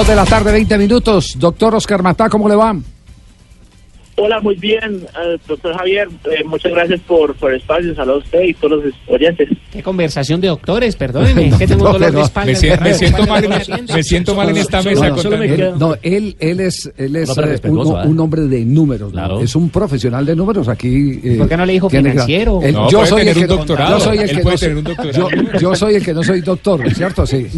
Dos de la tarde, 20 minutos. Doctor Oscar Matá, ¿cómo le va? Hola, muy bien, eh, doctor Javier. eh, muchas gracias por, por el espacio. Saludos a usted y todos los oyentes. Qué conversación de doctores, perdóneme, que tengo un dolor de espalda. Me siento, me enterrado. siento mal, me siento mal en esta mesa. no, con él, él, él es, él es eh, un, ¿eh? un hombre de números. Es un profesional de números. Aquí. eh, ¿Por qué no le dijo financiero? Él- No, yo puede soy tener el un que, doctorado. Yo soy el Él que puede no soy- tener un doctorado. Yo, yo soy el que no soy doctor, ¿cierto? Sí.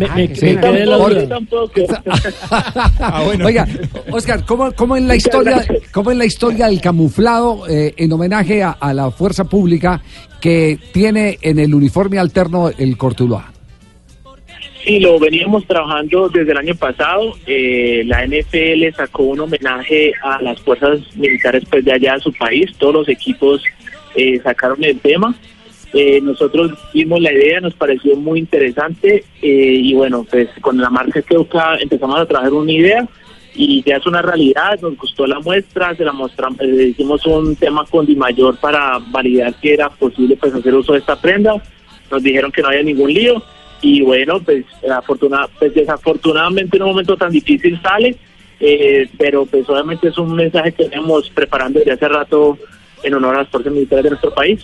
Ah. Oiga, Oscar, ¿cómo, en la historia, cómo en la historia del camuflado eh, en homenaje a, a la fuerza pública que tiene en el uniforme alterno el Cortuluá? Sí, lo veníamos trabajando desde el año pasado. Eh, la NFL sacó un homenaje a las fuerzas militares pues, de allá de su país. Todos los equipos eh, sacaron el tema. Eh, nosotros vimos la idea, nos pareció muy interesante eh, y bueno, pues con la marca Keuka empezamos a trabajar una idea y ya es una realidad, nos gustó la muestra, se la mostramos, eh, hicimos un tema con Di Mayor para validar que era posible pues hacer uso de esta prenda, nos dijeron que no había ningún lío y bueno, pues, afortuna- pues desafortunadamente en un momento tan difícil sale, eh, pero pues obviamente es un mensaje que venimos preparando desde hace rato en honor a las fuerzas militares de nuestro país.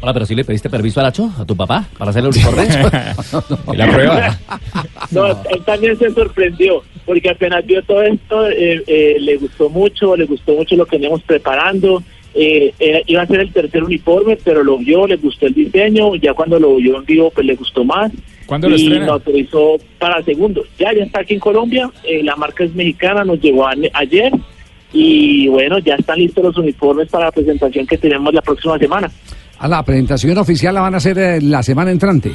Hola, pero si le pediste permiso a Nacho, a tu papá, para hacer el uniforme. Y la prueba. No, él también se sorprendió, porque apenas vio todo esto, eh, eh, le gustó mucho, le gustó mucho lo que veníamos preparando. Eh, eh, iba a ser el tercer uniforme, pero lo vio, le gustó el diseño, ya cuando lo vio en vivo, pues le gustó más. ¿Cuándo lo y lo autorizó para segundo. Ya, ya está aquí en Colombia, eh, la marca es mexicana, nos llegó a- ayer. Y bueno, ya están listos los uniformes para la presentación que tenemos la próxima semana. A la presentación oficial la van a hacer eh, la semana entrante.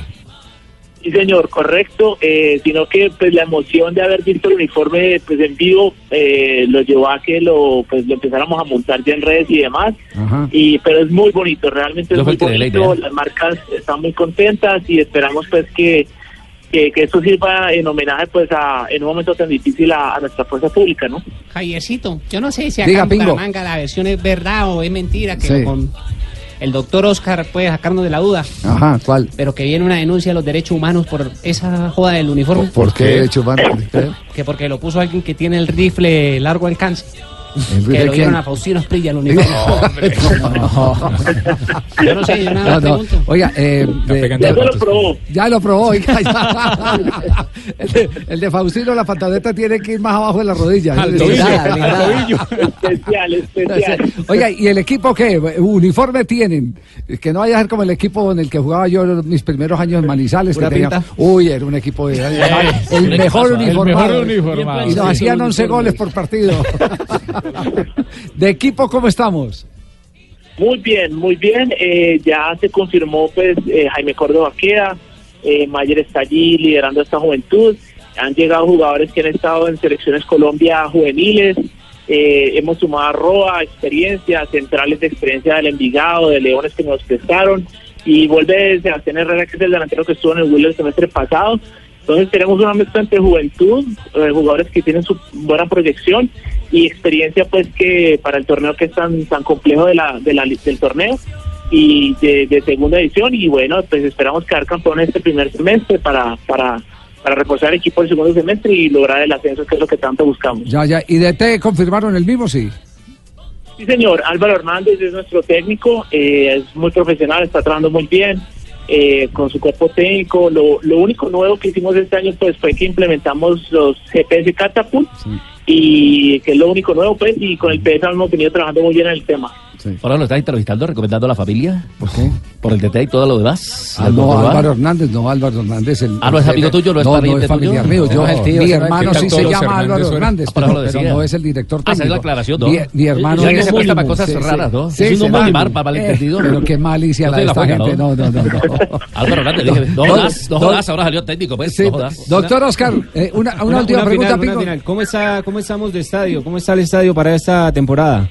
Sí, señor, correcto. Eh, sino que pues la emoción de haber visto el uniforme pues en vivo eh, lo llevó a que lo pues lo empezáramos a montar ya en redes y demás. Ajá. Y pero es muy bonito, realmente Eso es muy la bonito. idea. Las marcas están muy contentas y esperamos pues que que, que esto sirva en homenaje pues a en un momento tan difícil a, a nuestra fuerza pública, ¿no? Javiercito, yo no sé si acá Diga, en. Bucaramanga la versión es verdad o es mentira, que Sí. con el doctor Oscar puede sacarnos de la duda, Ajá, ¿cuál? pero que viene una denuncia de los derechos humanos por esa joda del uniforme, ¿Por qué qué? derechos humanos? que porque lo puso alguien que tiene el rifle largo alcance, ¿El que lo dieron a Faustino Esprilla el uniforme. Yo no sé, yo No, nada no. pregunto. Oiga, eh, de- Ya de- se lo probó. ya lo probó, oiga, ya. El, de, el de Faustino, la pantaleta tiene que ir más abajo de la rodilla. Al tobillo. Especial, especial. Oiga, ¿y el equipo qué? ¿Uniforme tienen? Que no vaya a ser como el equipo en el que jugaba yo mis primeros años en Manizales. Que tenía, uy, era un equipo de, el un mejor ¿eh? El uniformado. mejor uniformado. Y nos hacían son 11 uniformes. goles por partido. ¿De equipo cómo estamos? Muy bien, muy bien. Eh, ya se confirmó, pues, eh, Jaime Córdoba queda, eh, Mayer está allí liderando esta juventud. Han llegado jugadores que han estado en selecciones Colombia juveniles. Eh, hemos sumado a Roa, experiencia, centrales de experiencia del Envigado, de Leones que nos prestaron. Y vuelve Sebastián Herrera, que es el delantero que estuvo en el Willow el semestre pasado. Entonces tenemos una mezcla entre juventud, eh, jugadores que tienen su buena proyección y experiencia pues que para el torneo que es tan, tan complejo de la, de la, del torneo y de, de segunda edición y bueno pues esperamos quedar campeones este primer semestre para, para, para reforzar el equipo del segundo semestre y lograr el ascenso que es lo que tanto buscamos. Ya, ya. ¿Y de T confirmaron el mismo? Sí. Sí, señor. Álvaro Hernández es nuestro técnico, eh, es muy profesional, está trabajando muy bien eh, con su cuerpo técnico. Lo, lo único nuevo que hicimos este año pues fue que implementamos los GPS Catapult y que es lo único nuevo pues y con el PS hemos venido trabajando muy bien en el tema. Ahora lo estás entrevistando, recomendando a la familia. ¿Por qué? Por el DT y todo lo demás. Ah, ¿El no, Álvaro? Hernández, no, Álvaro Hernández. El, Ah, ¿no es amigo tuyo? ¿No es no, pariente no es familiar tuyo? mío. Yo, el tío, mi ¿qué hermano sí se llama Álvaro? Hernández, Ah, pero, no es el director Ah, es técnico. la aclaración, ¿no? Mi, mi hermano Ya que es se presta para cosas raras, ¿no? Sí, Es un se humor va. de mar para malentendido, Eh, ¿no? Pero qué malicia la de esta gente. No, ¿no? no. Álvaro Hernández, dije, no jodas, no jodas, ahora salió técnico, pues, Sí, no jodas. doctor Oscar, eh, una, última pregunta, Pico. final. ¿Cómo, está, ¿Cómo estamos de estadio? ¿Cómo está el estadio para esta temporada?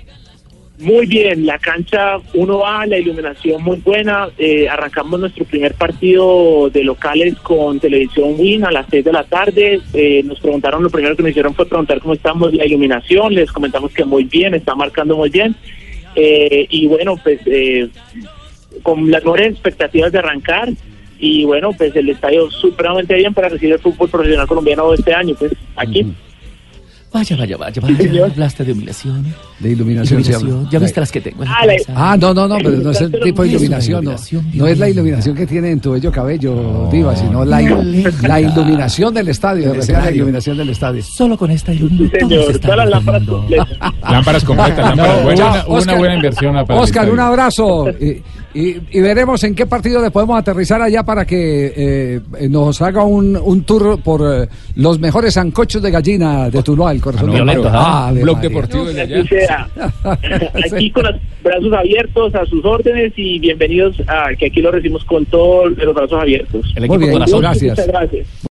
Muy bien, la cancha 1A, la iluminación muy buena. Eh, arrancamos nuestro primer partido de locales con Televisión Win a las 6 de la tarde. Eh, nos preguntaron, lo primero que nos hicieron fue preguntar cómo estamos la iluminación. Les comentamos que muy bien, está marcando muy bien. Eh, y bueno, pues eh, con las mejores expectativas de arrancar. Y bueno, pues el estadio supremamente bien para recibir el fútbol profesional colombiano este año, pues aquí. Vaya, vaya, vaya, vaya. Señor. Hablaste de iluminación. De iluminación, Iluminación. Ya viste las que tengo. en la Ah, cabeza. Ah, no, no, no, pero no es el tipo de iluminación, no. No es la iluminación que tiene en tu bello cabello, Diva, sino la, iluminación del estadio, la iluminación del estadio. Solo con esta iluminación. señor, todas las lámparas completas. Lámparas completas, lámparas buenas. Chao, Una, buena inversión Oscar, un abrazo. Y, y- y veremos en qué partido le podemos aterrizar allá para que eh, nos haga un, un tour por eh, los mejores ancochos de gallina de Tuluá, el corazón Ah. ¿ah? Blog María. deportivo desde allá. Así sea. Aquí con los brazos abiertos a sus órdenes y bienvenidos a que aquí lo recibimos con todos los brazos abiertos. El Muy equipo bien, corazón. gracias. Muchas gracias.